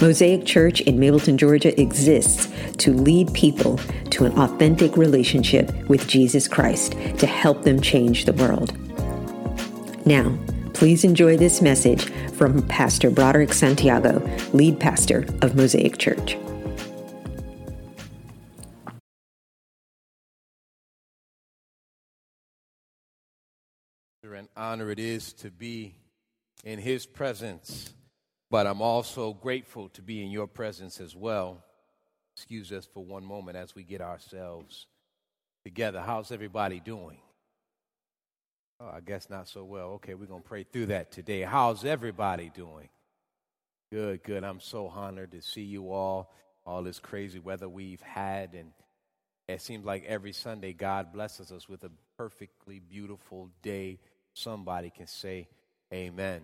Mosaic Church in Mableton, Georgia exists to lead people to an authentic relationship with Jesus Christ to help them change the world. Now, please enjoy this message from Pastor Broderick Santiago, lead pastor of Mosaic Church. and honor it is to be in his presence but I'm also grateful to be in your presence as well. Excuse us for one moment as we get ourselves together. How's everybody doing? Oh, I guess not so well. Okay, we're going to pray through that today. How's everybody doing? Good, good. I'm so honored to see you all. All this crazy weather we've had, and it seems like every Sunday God blesses us with a perfectly beautiful day. Somebody can say, Amen.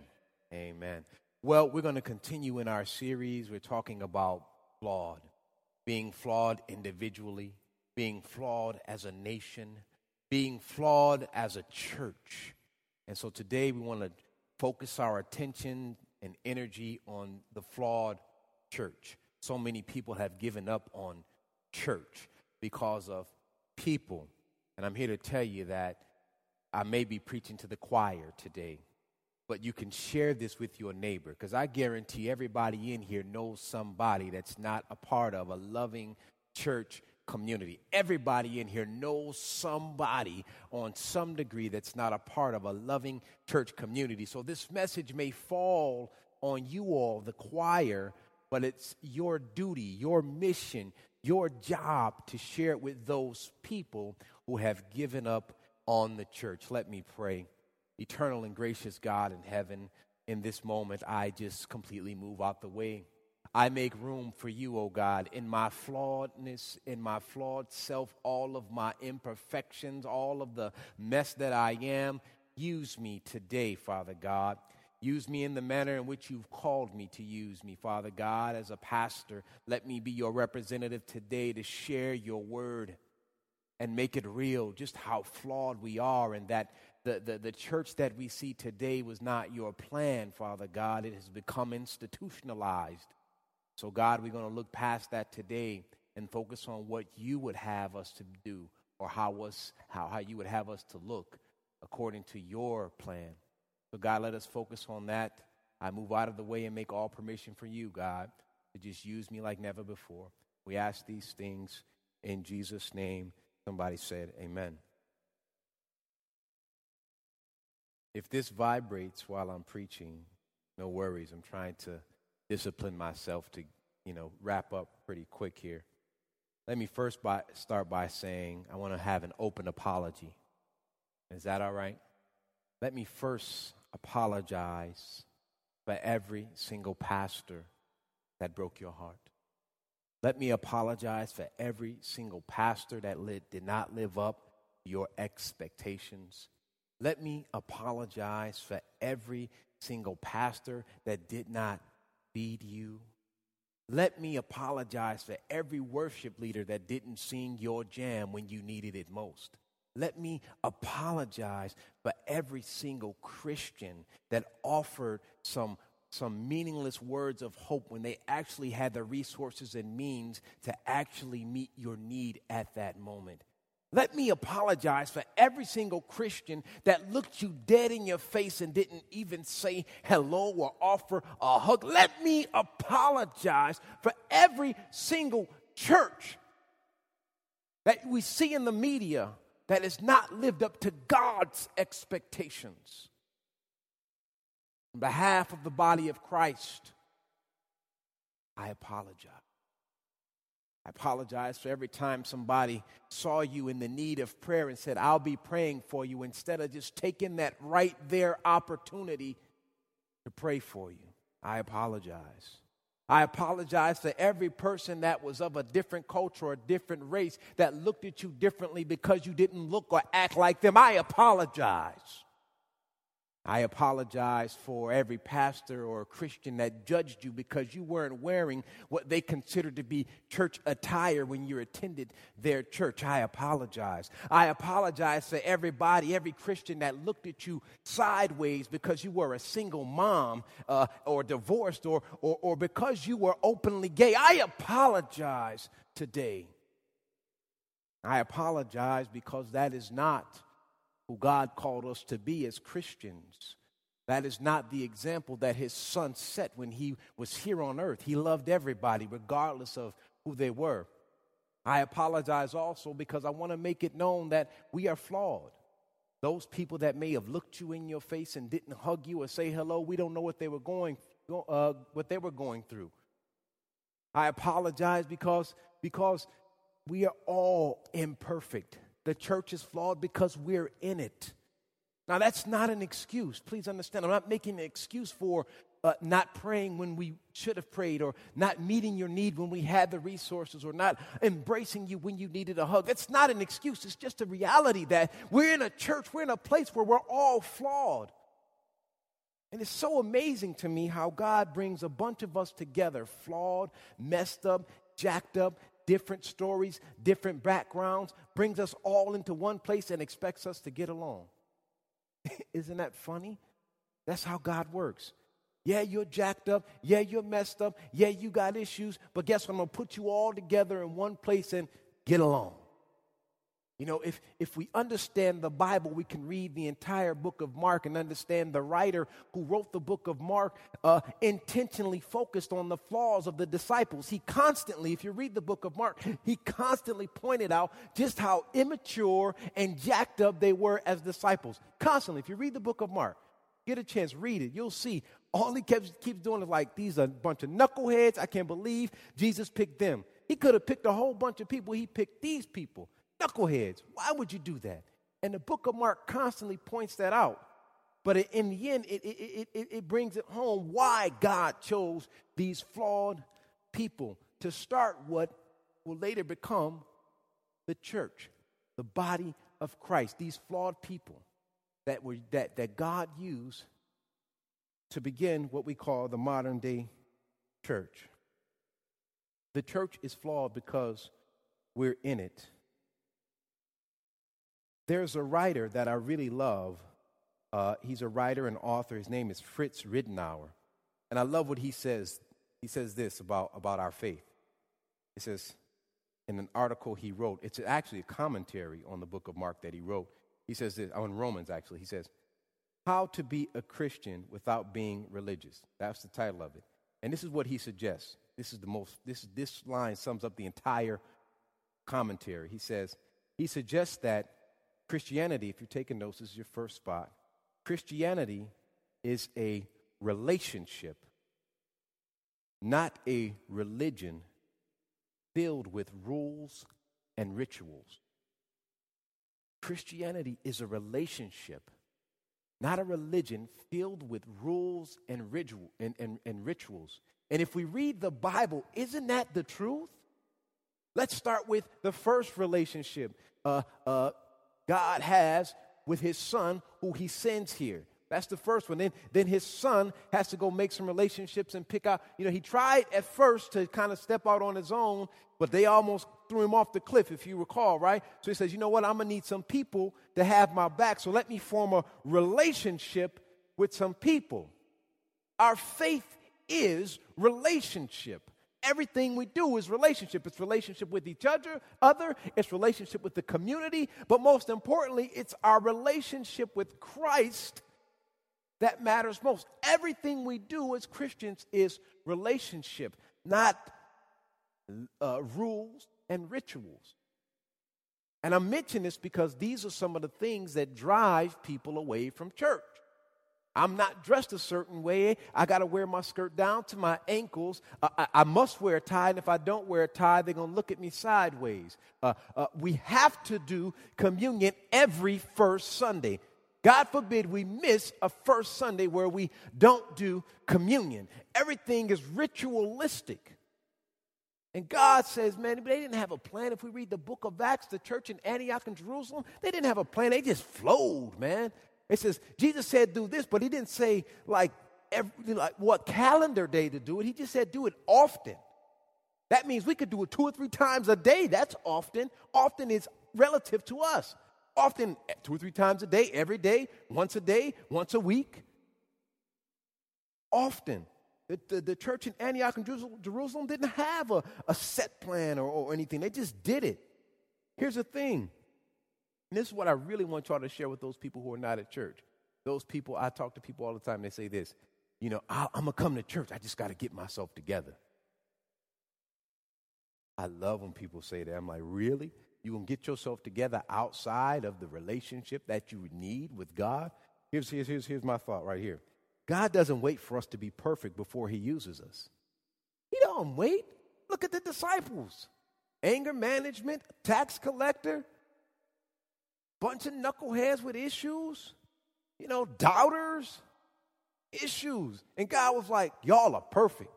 Amen. Well, we're going to continue in our series. We're talking about flawed, being flawed individually, being flawed as a nation, being flawed as a church. And so today we want to focus our attention and energy on the flawed church. So many people have given up on church because of people. And I'm here to tell you that I may be preaching to the choir today but you can share this with your neighbor because I guarantee everybody in here knows somebody that's not a part of a loving church community. Everybody in here knows somebody on some degree that's not a part of a loving church community. So this message may fall on you all, the choir, but it's your duty, your mission, your job to share it with those people who have given up on the church. Let me pray. Eternal and gracious God in heaven, in this moment, I just completely move out the way. I make room for you, O oh God, in my flawedness, in my flawed self, all of my imperfections, all of the mess that I am. Use me today, Father God. Use me in the manner in which you've called me to use me, Father God, as a pastor. Let me be your representative today to share your word and make it real, just how flawed we are, and that the, the, the church that we see today was not your plan, Father God. It has become institutionalized. So, God, we're going to look past that today and focus on what you would have us to do or how, us, how, how you would have us to look according to your plan. So, God, let us focus on that. I move out of the way and make all permission for you, God, to just use me like never before. We ask these things in Jesus' name. Somebody said, Amen. If this vibrates while I'm preaching, no worries. I'm trying to discipline myself to, you know, wrap up pretty quick here. Let me first by, start by saying I want to have an open apology. Is that all right? Let me first apologize for every single pastor that broke your heart. Let me apologize for every single pastor that did not live up your expectations. Let me apologize for every single pastor that did not feed you. Let me apologize for every worship leader that didn't sing your jam when you needed it most. Let me apologize for every single Christian that offered some, some meaningless words of hope when they actually had the resources and means to actually meet your need at that moment. Let me apologize for every single Christian that looked you dead in your face and didn't even say hello or offer a hug. Let me apologize for every single church that we see in the media that has not lived up to God's expectations. On behalf of the body of Christ, I apologize. I apologize for every time somebody saw you in the need of prayer and said, I'll be praying for you, instead of just taking that right there opportunity to pray for you. I apologize. I apologize to every person that was of a different culture or a different race that looked at you differently because you didn't look or act like them. I apologize. I apologize for every pastor or Christian that judged you because you weren't wearing what they considered to be church attire when you attended their church. I apologize. I apologize to everybody, every Christian that looked at you sideways because you were a single mom uh, or divorced or, or, or because you were openly gay. I apologize today. I apologize because that is not who God called us to be as Christians. That is not the example that his son set when he was here on earth. He loved everybody, regardless of who they were. I apologize also because I want to make it known that we are flawed. Those people that may have looked you in your face and didn't hug you or say hello, we don't know what they were going, uh, what they were going through. I apologize because, because we are all imperfect. The church is flawed because we're in it. Now, that's not an excuse. Please understand. I'm not making an excuse for uh, not praying when we should have prayed, or not meeting your need when we had the resources, or not embracing you when you needed a hug. That's not an excuse. It's just a reality that we're in a church, we're in a place where we're all flawed. And it's so amazing to me how God brings a bunch of us together, flawed, messed up, jacked up, different stories, different backgrounds, brings us all into one place and expects us to get along. Isn't that funny? That's how God works. Yeah, you're jacked up. Yeah, you're messed up. Yeah, you got issues. But guess what? I'm going to put you all together in one place and get along. You know, if, if we understand the Bible, we can read the entire book of Mark and understand the writer who wrote the book of Mark uh, intentionally focused on the flaws of the disciples. He constantly, if you read the book of Mark, he constantly pointed out just how immature and jacked up they were as disciples. Constantly, if you read the book of Mark, get a chance, read it, you'll see all he kept, keeps doing is like, these are a bunch of knuckleheads. I can't believe Jesus picked them. He could have picked a whole bunch of people. He picked these people knuckleheads. Why would you do that? And the book of Mark constantly points that out. But in the end, it, it, it, it, brings it home why God chose these flawed people to start what will later become the church, the body of Christ. These flawed people that, were, that, that God used to begin what we call the modern day church. The church is flawed because we're in it there's a writer that I really love. Uh, he's a writer and author. His name is Fritz Ridenour. And I love what he says. He says this about, about our faith. He says, in an article he wrote, it's actually a commentary on the book of Mark that he wrote. He says this, on Romans actually. He says, How to be a Christian without being religious. That's the title of it. And this is what he suggests. This is the most, this, this line sums up the entire commentary. He says, He suggests that Christianity, if you're taking notes, is your first spot. Christianity is a relationship, not a religion filled with rules and rituals. Christianity is a relationship, not a religion filled with rules and, ritual, and, and, and rituals. And if we read the Bible, isn't that the truth? Let's start with the first relationship. Uh, uh, God has with his son who he sends here. That's the first one. Then, then his son has to go make some relationships and pick out. You know, he tried at first to kind of step out on his own, but they almost threw him off the cliff, if you recall, right? So he says, you know what? I'm going to need some people to have my back. So let me form a relationship with some people. Our faith is relationship. Everything we do is relationship. It's relationship with each other, other, it's relationship with the community, but most importantly, it's our relationship with Christ that matters most. Everything we do as Christians is relationship, not uh, rules and rituals. And I'm mentioning this because these are some of the things that drive people away from church. I'm not dressed a certain way. I got to wear my skirt down to my ankles. Uh, I, I, must wear a tie, and if I don't wear a tie, they're going to look at me sideways. Uh, uh, we have to do communion every first Sunday. God forbid we miss a first Sunday where we don't do communion. Everything is ritualistic. And God says, man, they didn't have a plan. If we read the book of Acts, the church in Antioch and Jerusalem, they didn't have a plan. They just flowed, man. It says, Jesus said, do this, but he didn't say, like, every, like what calendar day to do it. He just said, do it often. That means we could do it two or three times a day. That's often. Often is relative to us. Often, eh, two or three times a day, every day, once a day, once a week. Often. The, the, the church in Antioch and Jerusalem didn't have a, a set plan or, or anything, they just did it. Here's the thing. And this is what I really want y'all to share with those people who are not at church. Those people, I talk to people all the time, they say this, you know, I, I'm going to come to church, I just got to get myself together. I love when people say that. I'm like, really? You to get yourself together outside of the relationship that you need with God? Here's, here's, here's, here's my thought right here. God doesn't wait for us to be perfect before he uses us. He don't wait. Look at the disciples. Anger management, tax collector, bunch of knuckleheads with issues, you know, doubters, issues. And God was like, y'all are perfect.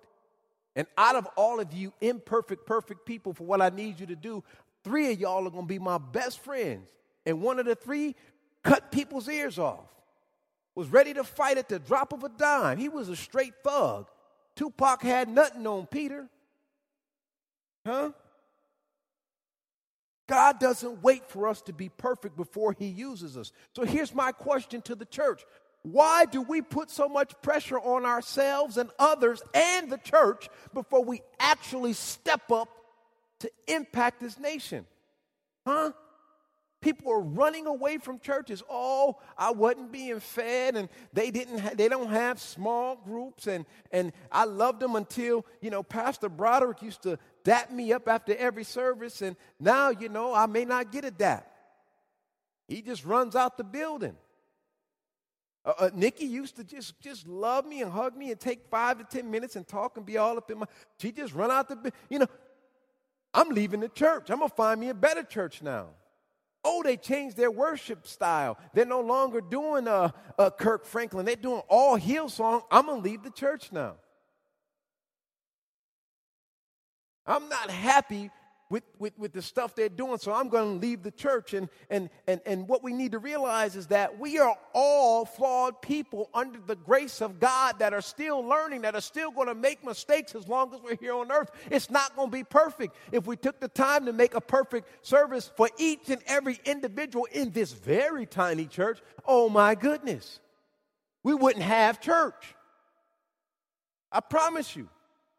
And out of all of you imperfect, perfect people, for what I need you to do, three of y'all are going to be my best friends. And one of the three cut people's ears off was ready to fight at the drop of a dime. He was a straight thug. Tupac had nothing on Peter. Huh? God doesn't wait for us to be perfect before he uses us. So here's my question to the church. Why do we put so much pressure on ourselves and others and the church before we actually step up to impact this nation? Huh? People are running away from churches. Oh, I wasn't being fed, and they didn't. Ha- they don't have small groups, and and I loved them until you know Pastor Broderick used to dap me up after every service, and now you know I may not get a dap. He just runs out the building. Uh, uh, Nikki used to just just love me and hug me and take five to ten minutes and talk and be all up in my. She just run out the. You know, I'm leaving the church. I'm gonna find me a better church now. Oh, they changed their worship style. They're no longer doing a, a Kirk Franklin. They're doing all Hillsong. I'm going to leave the church now. I'm not happy with, with, with the stuff they're doing, so I'm going to leave the church. And, and, and, and what we need to realize is that we are all flawed people under the grace of God that are still learning, that are still going to make mistakes as long as we're here on earth. It's not going to be perfect. If we took the time to make a perfect service for each and every individual in this very tiny church, oh my goodness, we wouldn't have church. I promise you.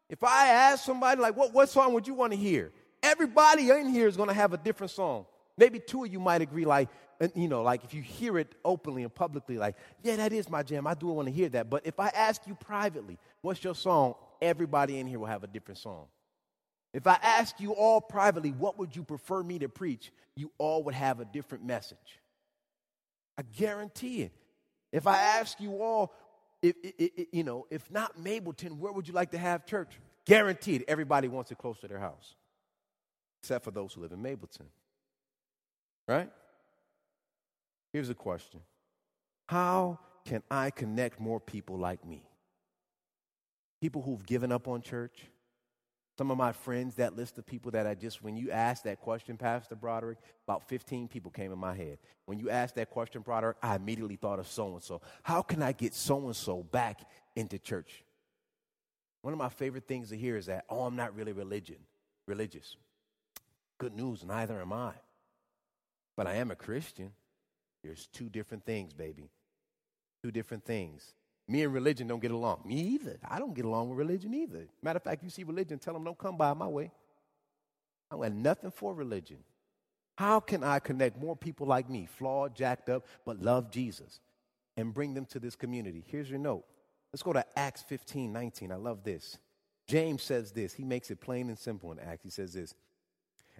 If I ask somebody, like, what, what song would you want to hear? Everybody in here is going to have a different song. Maybe two of you might agree, like, you know, like if you hear it openly and publicly, like, yeah, that is my jam. I do want to hear that. But if I ask you privately, what's your song? Everybody in here will have a different song. If I ask you all privately, what would you prefer me to preach? You all would have a different message. I guarantee it. If I ask you all, if, if, you know, if not Mableton, where would you like to have church? Guaranteed, everybody wants it close to their house except for those who live in Mableton. Right? Here's a question How can I connect more people like me? People who've given up on church. Some of my friends, that list of people that I just, when you asked that question, Pastor Broderick, about 15 people came in my head. When you asked that question, Broderick, I immediately thought of so and so. How can I get so and so back into church? One of my favorite things to hear is that, oh, I'm not really religion, religious. Good news, neither am I. But I am a Christian. There's two different things, baby. Two different things. Me and religion don't get along. Me either. I don't get along with religion either. Matter of fact, you see religion, tell them don't come by my way. I want nothing for religion. How can I connect more people like me, flawed, jacked up, but love Jesus, and bring them to this community? Here's your note. Let's go to Acts 15, 19. I love this. James says this. He makes it plain and simple in Acts. He says this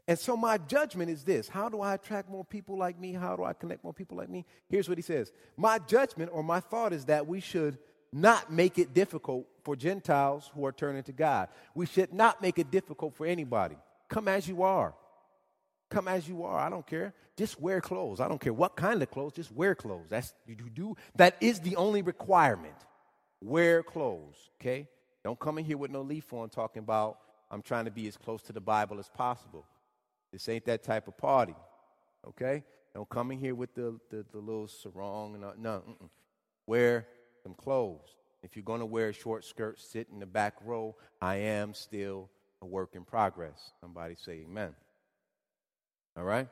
and so my judgment is this How do I attract more people like me? How do I connect more people like me? Here's what he says My judgment or my thought is that we should not make it difficult for Gentiles who are turning to God. We should not make it difficult for anybody. Come as you are. Come as you are. I don't care. Just wear clothes. I don't care what kind of clothes. Just wear clothes. That's you do. That is the only requirement. Wear clothes. Okay. Don't come in here with no leaf on talking about I'm trying to be as close to the Bible as possible. This ain't that type of party. Okay. Don't come in here with the the, the little sarong and uh, no. Mm-mm. Wear some clothes. If you're going to wear a short skirt, sit in the back row. I am still a work in progress. Somebody say amen. All right?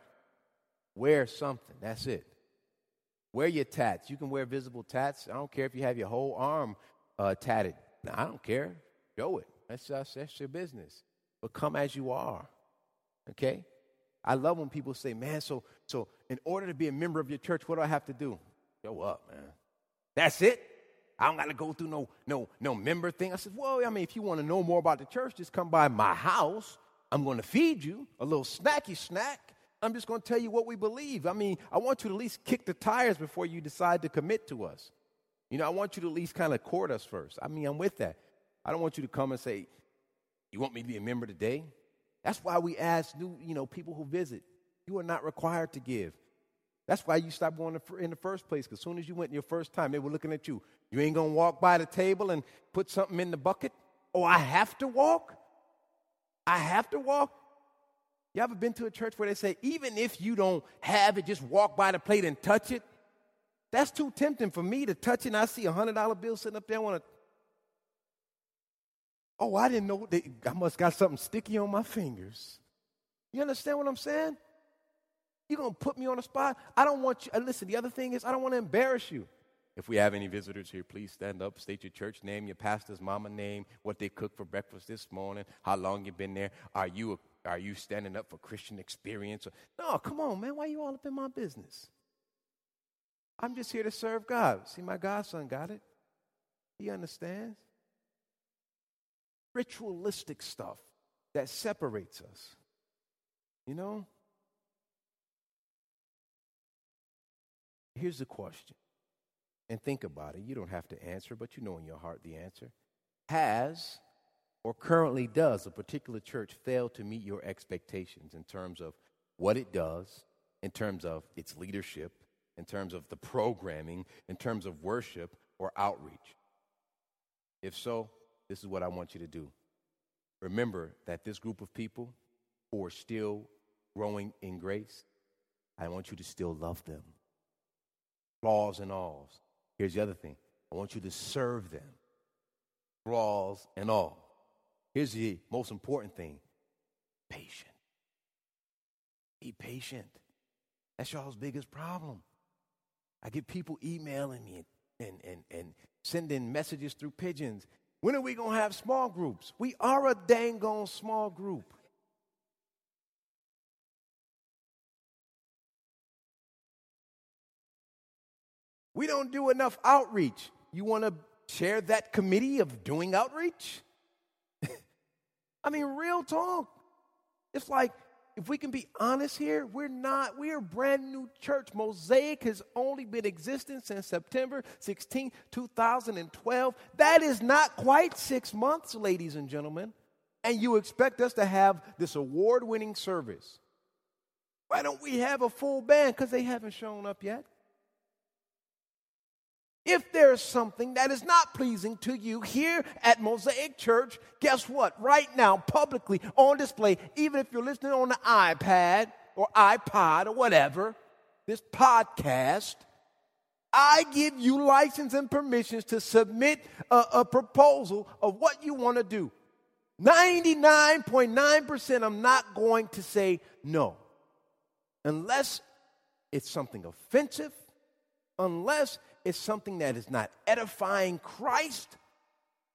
Wear something. That's it. Wear your tats. You can wear visible tats. I don't care if you have your whole arm uh, tatted. I don't care. Show it. That's, that's, that's your business. But come as you are. Okay? I love when people say, man, so, so in order to be a member of your church, what do I have to do? Show up, man. That's it. I don't got to go through no, no, no member thing. I said, well, I mean, if you want to know more about the church, just come by my house. I'm going to feed you a little snacky snack. I'm just going to tell you what we believe. I mean, I want you to at least kick the tires before you decide to commit to us. You know, I want you to at least kind of court us first. I mean, I'm with that. I don't want you to come and say, You want me to be a member today? That's why we ask new, you know, people who visit. You are not required to give. That's why you stopped going in the first place. Because as soon as you went your first time, they were looking at you. You ain't gonna walk by the table and put something in the bucket. Oh, I have to walk. I have to walk. You ever been to a church where they say, even if you don't have it, just walk by the plate and touch it? That's too tempting for me to touch it and I see a hundred dollar bill sitting up there. I want to. Oh, I didn't know. They, I must got something sticky on my fingers. You understand what I'm saying? You're going to put me on the spot? I don't want you. Uh, listen, the other thing is, I don't want to embarrass you. If we have any visitors here, please stand up, state your church name, your pastor's mama name, what they cooked for breakfast this morning, how long you've been there. Are you, are you standing up for Christian experience? No, come on, man. Why are you all up in my business? I'm just here to serve God. See, my godson got it. He understands. Ritualistic stuff that separates us. You know? Here's the question, and think about it. You don't have to answer, but you know in your heart the answer. Has or currently does a particular church fail to meet your expectations in terms of what it does, in terms of its leadership, in terms of the programming, in terms of worship or outreach? If so, this is what I want you to do. Remember that this group of people who are still growing in grace, I want you to still love them flaws and alls. Here's the other thing I want you to serve them, flaws and all. Here's the most important thing patient. Be patient. That's y'all's biggest problem. I get people emailing me and, and, and sending messages through pigeons. When are we going to have small groups? We are a dang on small group. We don't do enough outreach. You want to chair that committee of doing outreach? I mean, real talk. It's like, if we can be honest here, we're not, we're a brand new church. Mosaic has only been existing since September 16, 2012. That is not quite six months, ladies and gentlemen. And you expect us to have this award winning service. Why don't we have a full band? Because they haven't shown up yet. If there's something that is not pleasing to you here at Mosaic Church, guess what? Right now, publicly on display, even if you're listening on the iPad or iPod or whatever, this podcast, I give you license and permissions to submit a, a proposal of what you want to do. 99.9% I'm not going to say no. Unless it's something offensive, unless is something that is not edifying Christ,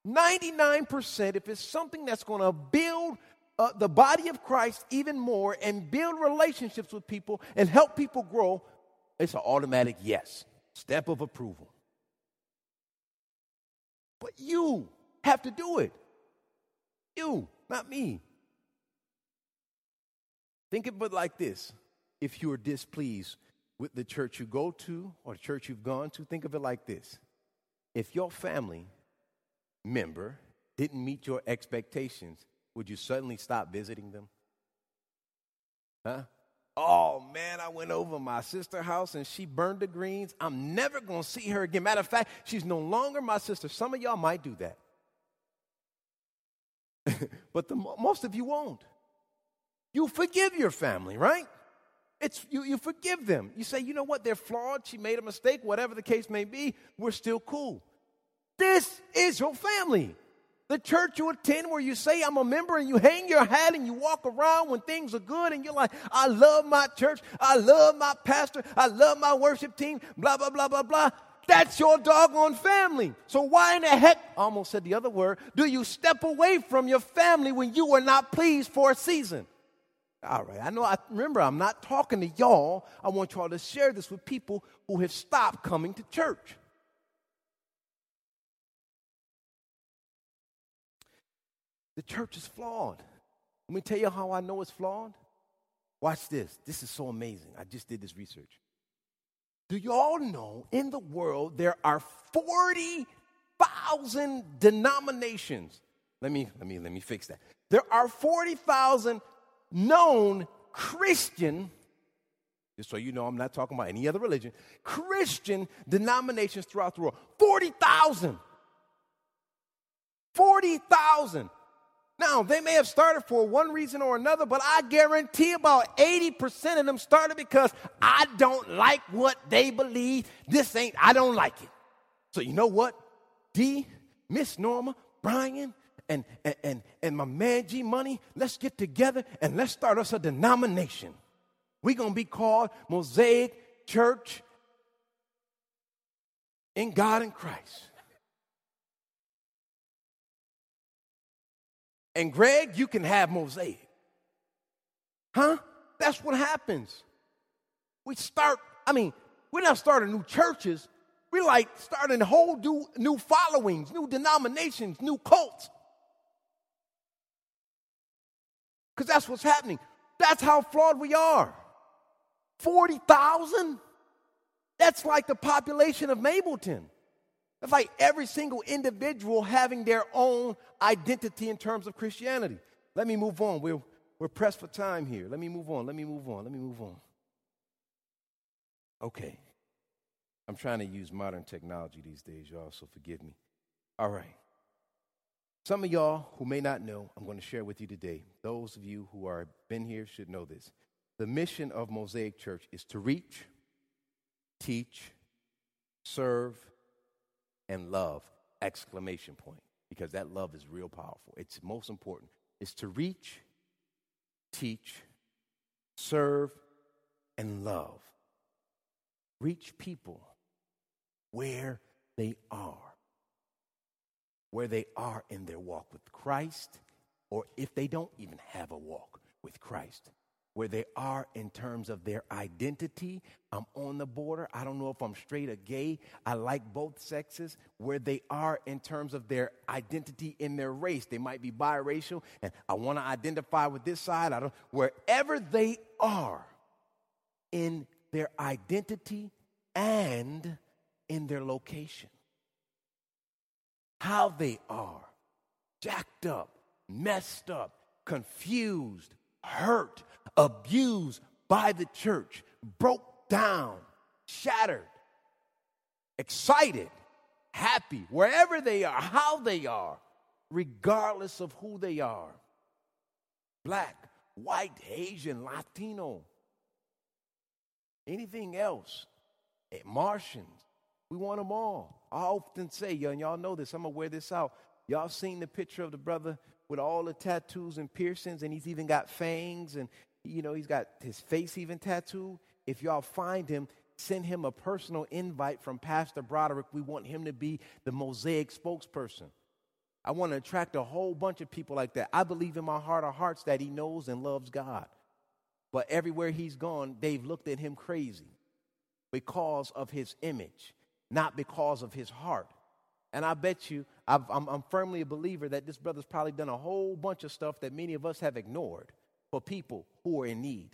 99%, if it's something that's going to build uh, the body of Christ even more and build relationships with people and help people grow, it's an automatic yes, step of approval. But you have to do it. You, not me. Think of it like this if you are displeased with the church you go to or the church you've gone to, think of it like this. If your family member didn't meet your expectations, would you suddenly stop visiting them? Huh? Oh man, I went over my sister's house and she burned the greens. I'm never gonna see her again. Matter of fact, she's no longer my sister. Some of y'all might do that. but the, most of you won't. You forgive your family, right? It's you, you forgive them. You say, you know what, they're flawed, she made a mistake, whatever the case may be, we're still cool. This is your family. The church you attend where you say, I'm a member, and you hang your hat and you walk around when things are good, and you're like, I love my church, I love my pastor, I love my worship team, blah, blah, blah, blah, blah. That's your doggone family. So why in the heck, I almost said the other word, do you step away from your family when you are not pleased for a season? All right, I know, I remember I'm not talking to y'all. I want y'all to share this with people who have stopped coming to church. The church is flawed. Let me tell you how I know it's flawed. Watch this. This is so amazing. I just did this research. Do you all know in the world there are 40,000 denominations? Let me let me let me fix that. There are 40,000 known Christian just so you know, I'm not talking about any other religion. Christian denominations throughout the world. 40,000. 40,000. Now, they may have started for one reason or another, but I guarantee about 80% of them started because I don't like what they believe. This ain't, I don't like it. So, you know what? D, Miss Norma, Brian, and, and, and, and my man G Money, let's get together and let's start us a denomination. We're going to be called Mosaic Church in God and Christ. And Greg, you can have mosaic. Huh? That's what happens. We start, I mean, we're not starting new churches. We're like starting whole new, new followings, new denominations, new cults. Because that's what's happening. That's how flawed we are. 40,000? That's like the population of Mableton. It's like every single individual having their own identity in terms of Christianity. Let me move on. We're, we're pressed for time here. Let me move on. Let me move on. Let me move on. Okay. I'm trying to use modern technology these days, y'all, so forgive me. All right. Some of y'all who may not know, I'm going to share with you today. Those of you who are been here should know this. The mission of Mosaic Church is to reach, teach, serve, and love, exclamation point, because that love is real powerful. It's most important. Is to reach, teach, serve, and love. Reach people where they are, where they are in their walk with Christ, or if they don't even have a walk with Christ where they are in terms of their identity. I'm on the border. I don't know if I'm straight or gay. I like both sexes. Where they are in terms of their identity in their race. They might be biracial, and I want to identify with this side. I don't. Wherever they are in their identity and in their location. How they are jacked up, messed up, confused, hurt, abused by the church, broke down, shattered, excited, happy, wherever they are, how they are, regardless of who they are black, white, Asian, Latino, anything else, eh, Martians. We want them all. I often say, and y'all know this, I'm gonna wear this out. Y'all seen the picture of the brother with all the tattoos and piercings, and he's even got fangs, and you know, he's got his face even tattooed. If y'all find him, send him a personal invite from Pastor Broderick. We want him to be the Mosaic spokesperson. I want to attract a whole bunch of people like that. I believe in my heart of hearts that he knows and loves God. But everywhere he's gone, they've looked at him crazy because of his image, not because of his heart. And I bet you, i am firmly a believer that this brother's probably done a whole bunch of stuff that many of us have ignored for people who are in need.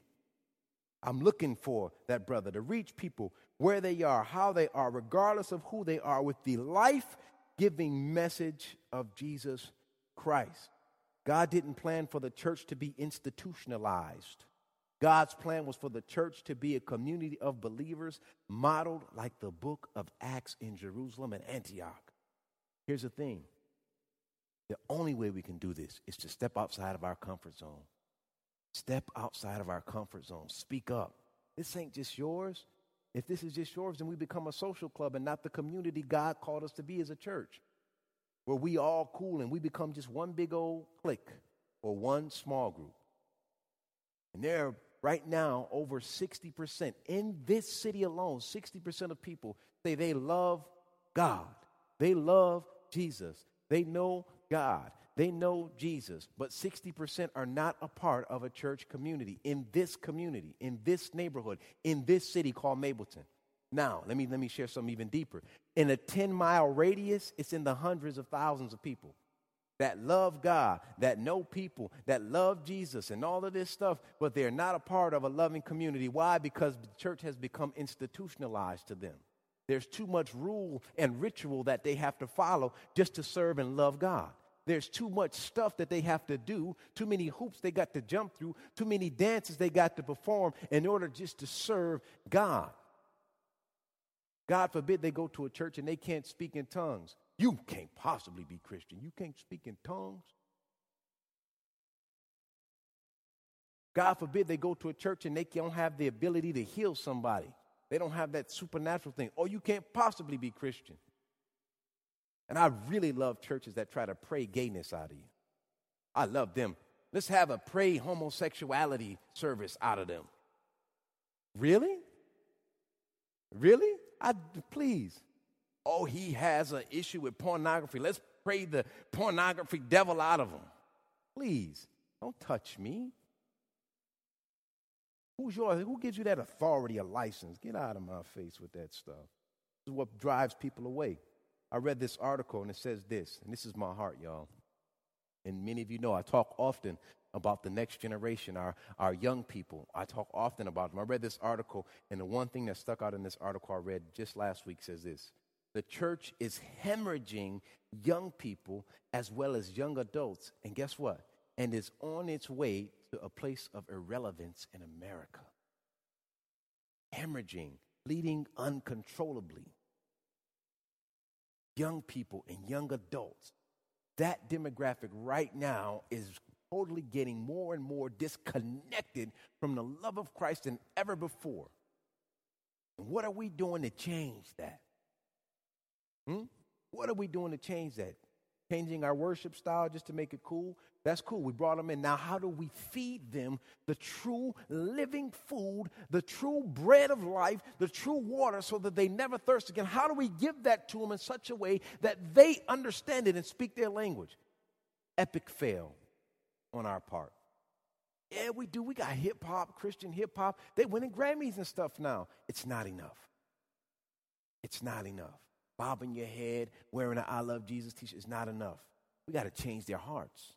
I'm looking for that brother to reach people where they are, how they are, regardless of who they are, with the life giving message of Jesus Christ. God didn't plan for the church to be institutionalized. God's plan was for the church to be a community of believers modeled like the book of Acts in Jerusalem and Antioch. Here's the thing the only way we can do this is to step outside of our comfort zone. Step outside of our comfort zone. Speak up. This ain't just yours. If this is just yours, then we become a social club and not the community God called us to be as a church, where we all cool and we become just one big old clique or one small group. And there are right now over 60% in this city alone, 60% of people say they love God. They love Jesus. They know God. They know Jesus, but 60% are not a part of a church community in this community, in this neighborhood, in this city called Mableton. Now, let me, let me share something even deeper. In a 10 mile radius, it's in the hundreds of thousands of people that love God, that know people, that love Jesus, and all of this stuff, but they're not a part of a loving community. Why? Because the church has become institutionalized to them. There's too much rule and ritual that they have to follow just to serve and love God. There's too much stuff that they have to do, too many hoops they got to jump through, too many dances they got to perform in order just to serve God. God forbid they go to a church and they can't speak in tongues. You can't possibly be Christian. You can't speak in tongues. God forbid they go to a church and they don't have the ability to heal somebody. They don't have that supernatural thing. Or you can't possibly be Christian. And I really love churches that try to pray gayness out of you. I love them. Let's have a pray homosexuality service out of them. Really? Really? I please. Oh, he has an issue with pornography. Let's pray the pornography devil out of him. Please, don't touch me. Who's yours? Who gives you that authority, a license? Get out of my face with that stuff. This is what drives people away. I read this article and it says this, and this is my heart, y'all. And many of you know I talk often about the next generation, our, our young people. I talk often about them. I read this article, and the one thing that stuck out in this article I read just last week says this The church is hemorrhaging young people as well as young adults. And guess what? And is on its way to a place of irrelevance in America. Hemorrhaging, bleeding uncontrollably young people and young adults, that demographic right now is totally getting more and more disconnected from the love of Christ than ever before. And what are we doing to change that? Hmm? What are we doing to change that? changing our worship style just to make it cool. That's cool. We brought them in. Now, how do we feed them the true living food, the true bread of life, the true water so that they never thirst again? How do we give that to them in such a way that they understand it and speak their language? Epic fail on our part. Yeah, we do. We got hip hop, Christian hip hop. They winning Grammys and stuff now. It's not enough. It's not enough bobbing your head, wearing an I love Jesus t shirt is not enough. We got to change their hearts.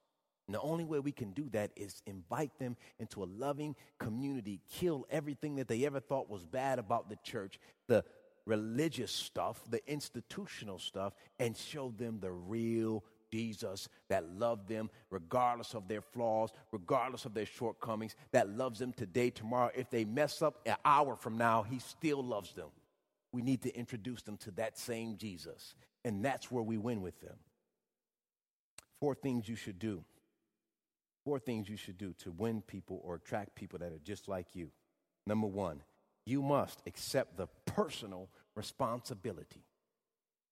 And the only way we can do that is invite them into a loving community, kill everything that they ever thought was bad about the church, the religious stuff, the institutional stuff, and show them the real Jesus that loved them regardless of their flaws, regardless of their shortcomings, that loves them today, tomorrow. If they mess up an hour from now, he still loves them we need to introduce them to that same Jesus. And that's where we win with them. Four things you should do. Four things you should do to win people or attract people that are just like you. Number one, you must accept the personal responsibility.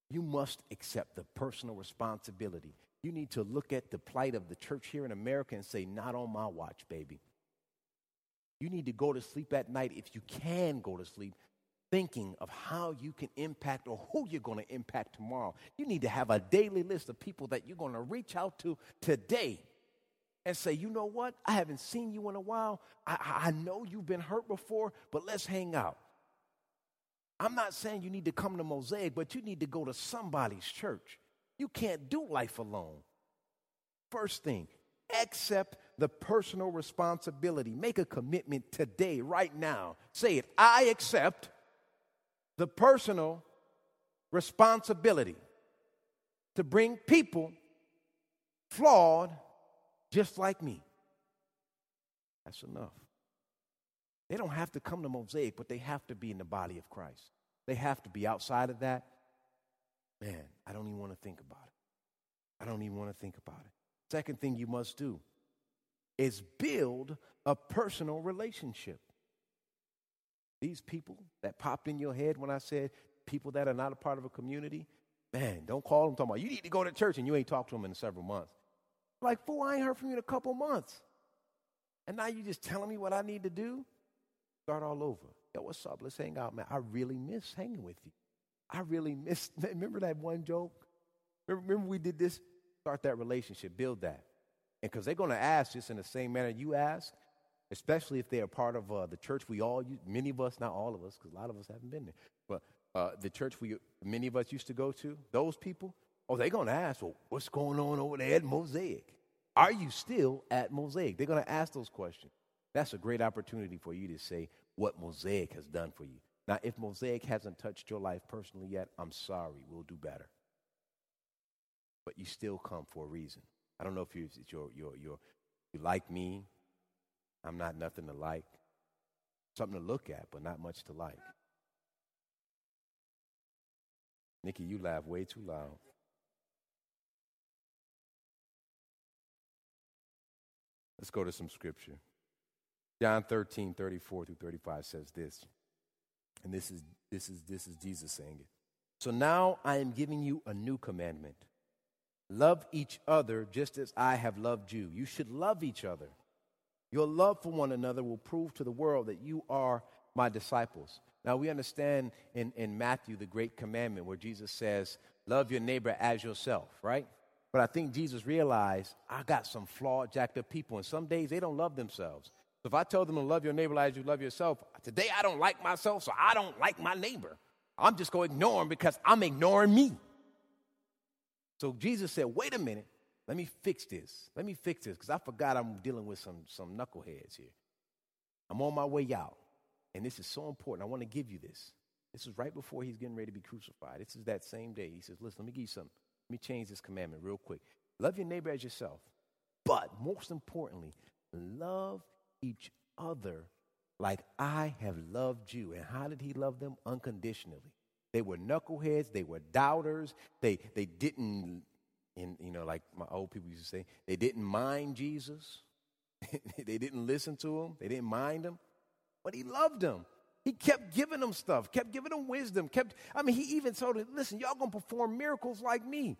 You must accept the personal responsibility. You need to look at the plight of the church here in America and say, Not on my watch, baby. You need to go to sleep at night if you can go to sleep thinking of how you can impact or who you're going to impact tomorrow. You need to have a daily list of people that you're going to reach out to today and say, you know what? I haven't seen you in a while. I, I know you've been hurt before, but let's hang out. I'm not saying you need to come to Mosaic, but you need to go to somebody's church. You can't do life alone. First thing, accept the personal responsibility. Make a commitment today, right now. Say it I accept the personal responsibility to bring people flawed just like me. That's enough. They don't have to come to Mosaic, but they have to be in the body of Christ. They have to be outside of that. Man, I don't even want to think about it. I don't even want to think about it. Second thing you must do is build a personal relationship. These people that popped in your head when I said people that are not a part of a community, man, don't call them talking about you need to go to church and you ain't talked to them in several months. Like, fool, I ain't heard from you in a couple months. And now you just telling me what I need to do? Start all over. Yo, what's up? Let's hang out, man. I really miss hanging with you. I really miss. Remember that one joke? Remember, we did this? Start that relationship, build that. And because they're going to ask just in the same manner you ask, especially if they're part of uh, the church we all, many of us, not all of us, because a lot of us haven't been there, but uh, the church we, many of us used to go to, those people, oh, they're going to ask, well, what's going on over there at Mosaic? Are you still at Mosaic? They're going to ask those questions. That's a great opportunity for you to say what Mosaic has done for you. Now, if Mosaic hasn't touched your life personally yet, I'm sorry. We'll do better. But you still come for a reason. I don't know if you you're, you're, you're, you like me. I'm not nothing to like. Something to look at, but not much to like. Nikki, you laugh way too loud. Let's go to some scripture. John 13, 34 through 35 says this. And this is this is this is Jesus saying it. So now I am giving you a new commandment. Love each other just as I have loved you. You should love each other. Your love for one another will prove to the world that you are my disciples. Now, we understand in, in Matthew the great commandment where Jesus says, Love your neighbor as yourself, right? But I think Jesus realized, I got some flawed, jacked up people, and some days they don't love themselves. So if I tell them to love your neighbor as you love yourself, today I don't like myself, so I don't like my neighbor. I'm just going to ignore him because I'm ignoring me. So Jesus said, wait a minute, let me fix this. Let me fix this because I forgot I'm dealing with some, some knuckleheads here. I'm on my way out. And this is so important. I want to give you this. This is right before he's getting ready to be crucified. This is that same day. He says, Listen, let me give you something. Let me change this commandment real quick. Love your neighbor as yourself. But most importantly, love each other like I have loved you. And how did he love them? Unconditionally. They were knuckleheads, they were doubters, they, they didn't, in, you know, like my old people used to say, they didn't mind Jesus. they didn't listen to him, they didn't mind him, but he loved them. He kept giving them stuff, kept giving them wisdom, kept, I mean, he even told them, listen, y'all gonna perform miracles like me.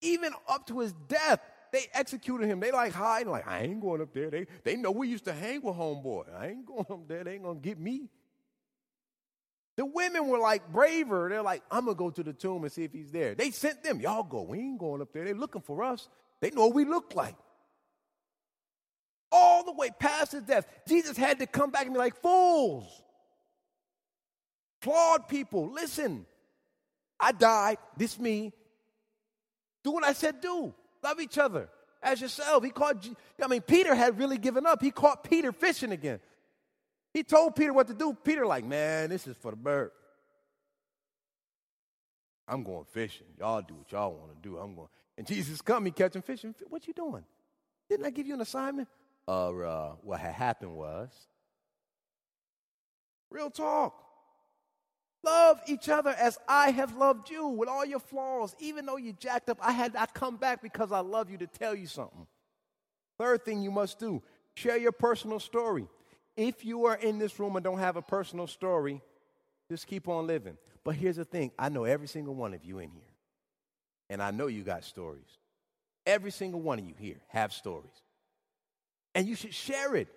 Even up to his death, they executed him. They like hiding, like, I ain't going up there. They, they know we used to hang with homeboy. I ain't going up there. They ain't to get me. The women were like braver. They're like, I'm to go to the tomb and see if he's there. They sent them. Y'all go. We ain't going up there. They're looking for us. They know what we look like. All the way past his death. Jesus had to come back and be like, fools. Flawed people. Listen. I died. This me. Do what I said do. Love each other as yourself. He caught, I mean, Peter had really given up. He caught Peter fishing again. He told Peter what to do. Peter, like, man, this is for the bird. I'm going fishing. Y'all do what y'all want to do. I'm going. And Jesus come, he catching fishing. What you doing? Didn't I give you an assignment? Uh, uh, what had happened was, real talk. Love each other as I have loved you with all your flaws. Even though you jacked up, I had I come back because I love you to tell you something. Third thing you must do, share your personal story. If you are in this room and don't have a personal story, just keep on living. But here's the thing, I know every single one of you in here. And I know you got stories. Every single one of you here have stories. And you should share it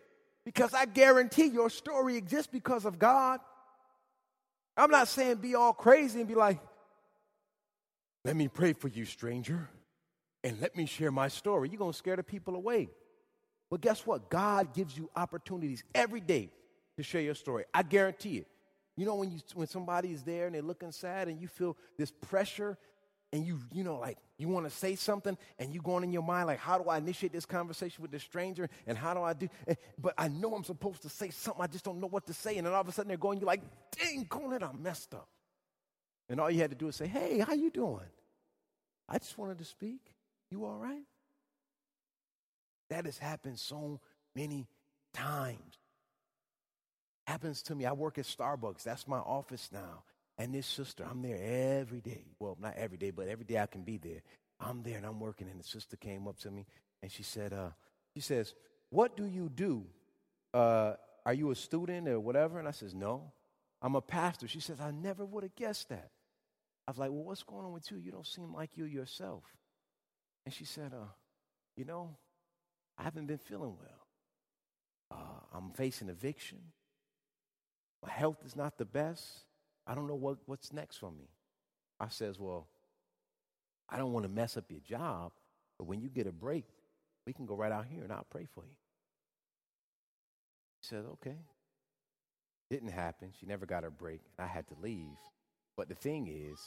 because I guarantee your story exists because of God. I'm not saying be all crazy and be like, let me pray for you, stranger, and let me share my story. You're going to scare the people away. But guess what? God gives you opportunities every day to share your story. I guarantee it. You know, when, you, when somebody is there and they're looking sad and you feel this pressure and you, you know, like you want to say something and you going in your mind, like, how do I initiate this conversation with this stranger? And how do I do? And, but I know I'm supposed to say something. I just don't know what to say. And then all of a sudden they're going, you're like, dang, Conan, I messed up. And all you had to do is say, hey, how you doing? I just wanted to speak. You all right? That has happened so many times. Happens to me. I work at Starbucks. That's my office now. And this sister, I'm there every day. Well, not every day, but every day I can be there. I'm there and I'm working. And the sister came up to me and she said, uh, she says, What do you do? Uh, are you a student or whatever? And I says, No, I'm a pastor. She says, I never would have guessed that. I was like, Well, what's going on with you? You don't seem like you yourself. And she said, uh, You know, I haven't been feeling well. Uh, I'm facing eviction. My health is not the best. I don't know what, what's next for me. I says, Well, I don't want to mess up your job, but when you get a break, we can go right out here and I'll pray for you. She said, Okay. Didn't happen. She never got her break. And I had to leave. But the thing is,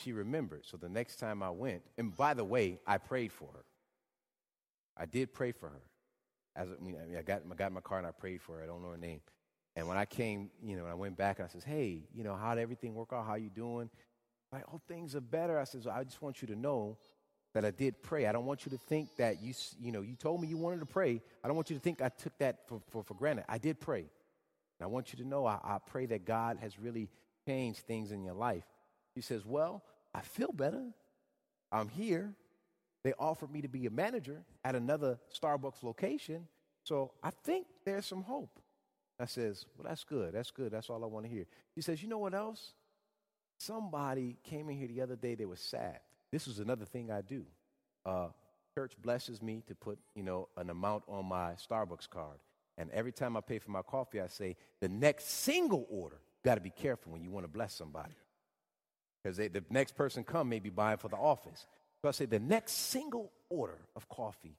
she remembered. So the next time I went, and by the way, I prayed for her. I did pray for her. As I mean, I, got, I got in my car and I prayed for her. I don't know her name. And when I came, you know, I went back and I says, "Hey, you know, how did everything work out? How you doing?" Like, "Oh, things are better." I says, well, "I just want you to know that I did pray. I don't want you to think that you, you know, you told me you wanted to pray. I don't want you to think I took that for, for, for granted. I did pray. And I want you to know I, I pray that God has really changed things in your life. He says, Well, I feel better. I'm here. They offered me to be a manager at another Starbucks location. So I think there's some hope. I says, Well, that's good. That's good. That's all I want to hear. He says, You know what else? Somebody came in here the other day, they were sad. This is another thing I do. Uh, church blesses me to put, you know, an amount on my Starbucks card. And every time I pay for my coffee, I say, the next single order, got to be careful when you want to bless somebody. Because the next person come may be buying for the office. So I say, the next single order of coffee,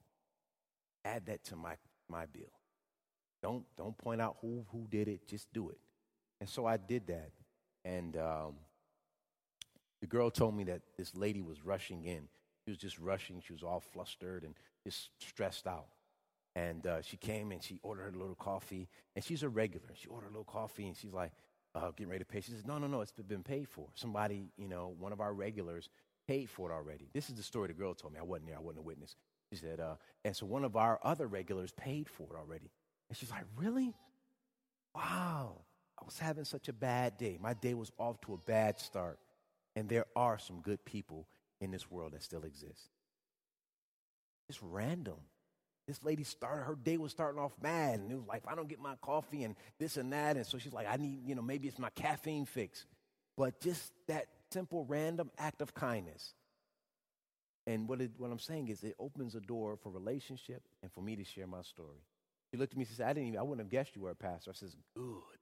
add that to my, my bill. Don't, don't point out who, who did it, just do it. And so I did that. And um, the girl told me that this lady was rushing in. She was just rushing. She was all flustered and just stressed out. And uh, she came and she ordered a little coffee. And she's a regular. She ordered a little coffee and she's like, uh, getting ready to pay. She says, No, no, no, it's been paid for. Somebody, you know, one of our regulars paid for it already. This is the story the girl told me. I wasn't there, I wasn't a witness. She said, uh, And so one of our other regulars paid for it already. And she's like, Really? Wow. I was having such a bad day. My day was off to a bad start. And there are some good people in this world that still exist. It's random. This lady started, her day was starting off mad, and it was like, I don't get my coffee and this and that. And so she's like, I need, you know, maybe it's my caffeine fix. But just that simple, random act of kindness. And what, it, what I'm saying is, it opens a door for relationship and for me to share my story. She looked at me and said, I didn't even, I wouldn't have guessed you were a pastor. I says, good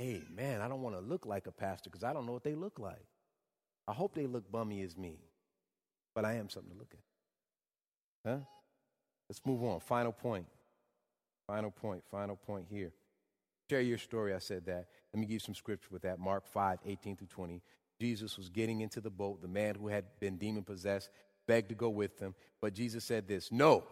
hey, man, I don't want to look like a pastor because I don't know what they look like. I hope they look bummy as me, but I am something to look at. Huh? Let's move on. Final point. Final point. Final point here. Share your story. I said that. Let me give you some scripture with that. Mark 5, 18 through 20. Jesus was getting into the boat. The man who had been demon possessed begged to go with them. But Jesus said this No,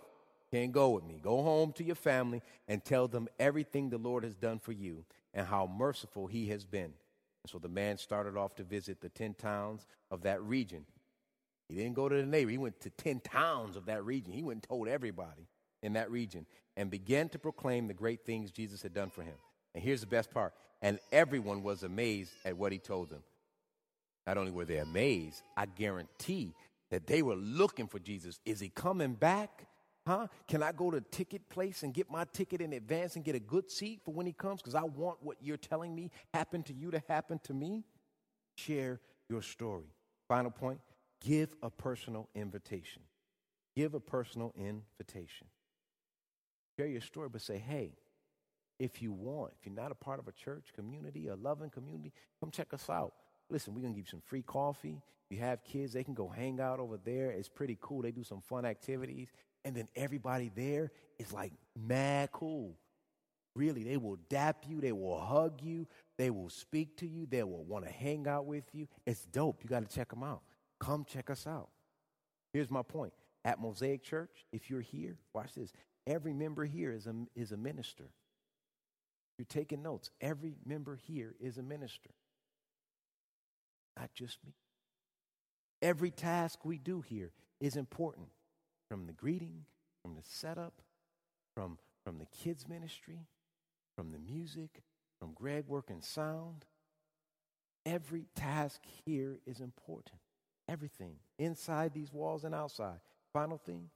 can't go with me. Go home to your family and tell them everything the Lord has done for you and how merciful he has been. And so the man started off to visit the 10 towns of that region. He didn't go to the neighbor, he went to 10 towns of that region. He went and told everybody in that region and began to proclaim the great things Jesus had done for him. And here's the best part and everyone was amazed at what he told them. Not only were they amazed, I guarantee that they were looking for Jesus. Is he coming back? Huh? Can I go to ticket place and get my ticket in advance and get a good seat for when he comes? Because I want what you're telling me happened to you to happen to me. Share your story. Final point give a personal invitation. Give a personal invitation. Share your story, but say, hey, if you want, if you're not a part of a church community, a loving community, come check us out. Listen, we're going to give you some free coffee. If you have kids, they can go hang out over there. It's pretty cool. They do some fun activities and then everybody there is like mad cool. Really, they will dap you, they will hug you, they will speak to you, they will want to hang out with you. It's dope. You got to check them out. Come check us out. Here's my point. At Mosaic Church, if you're here, watch this. Every member here is a, is a minister. You're taking notes. Every member here is a minister, not just me. Every task we do here is important from the greeting, from the setup, from, from the kids' ministry. from the music, from Greg working sound. Every task here is important. Everything, inside these walls and outside. Final thing,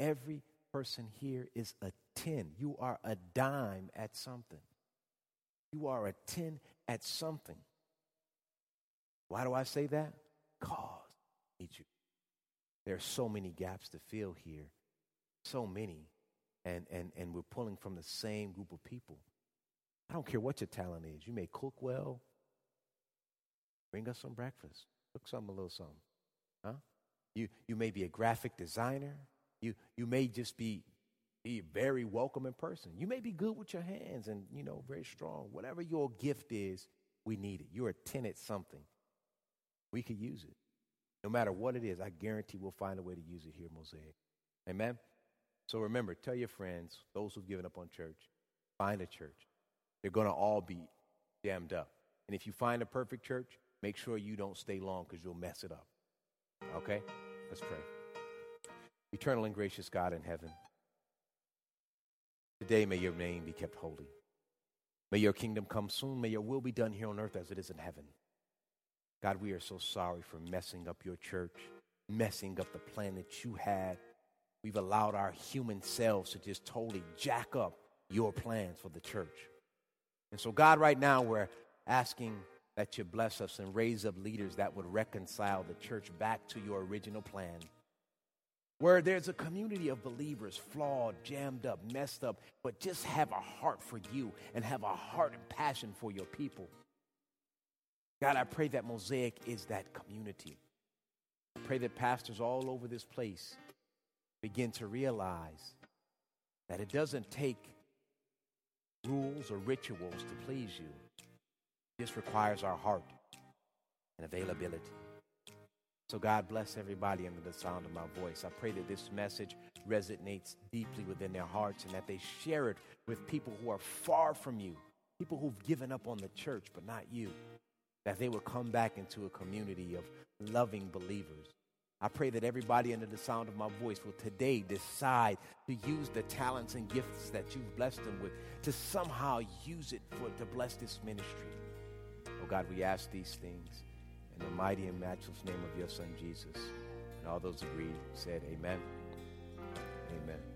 every person here is a 10. You are a dime at something. You are a 10 at something. Why do I say that? Because I need you. There are so many gaps to fill here. So many. And, and, and we're pulling from the same group of people. I don't care what your talent is. You may cook well. Bring us some breakfast. Cook some a little something. Huh? You, you may be a graphic designer. You, you may just be, be very welcoming person. You may be good with your hands and, you know, very strong. Whatever your gift is, we need it. You're a 10 at something. We could use it. No matter what it is, I guarantee we'll find a way to use it here Mosaic. Amen? So remember, tell your friends, those who've given up on church, find a church. They're going to all be jammed up. And if you find a perfect church, make sure you don't stay long because you'll mess it up. Okay? Let's pray. Eternal and gracious God in heaven, today may your name be kept holy. May your kingdom come soon. May your will be done here on earth as it is in heaven. God, we are so sorry for messing up your church, messing up the plan that you had. We've allowed our human selves to just totally jack up your plans for the church. And so, God, right now we're asking that you bless us and raise up leaders that would reconcile the church back to your original plan. Where there's a community of believers, flawed, jammed up, messed up, but just have a heart for you and have a heart and passion for your people. God, I pray that Mosaic is that community. I pray that pastors all over this place begin to realize that it doesn't take rules or rituals to please you. This requires our heart and availability. So, God bless everybody under the sound of my voice. I pray that this message resonates deeply within their hearts and that they share it with people who are far from you, people who've given up on the church, but not you that they will come back into a community of loving believers. I pray that everybody under the sound of my voice will today decide to use the talents and gifts that you've blessed them with to somehow use it for to bless this ministry. Oh God, we ask these things in the mighty and matchless name of your son Jesus. And all those agreed said amen. Amen.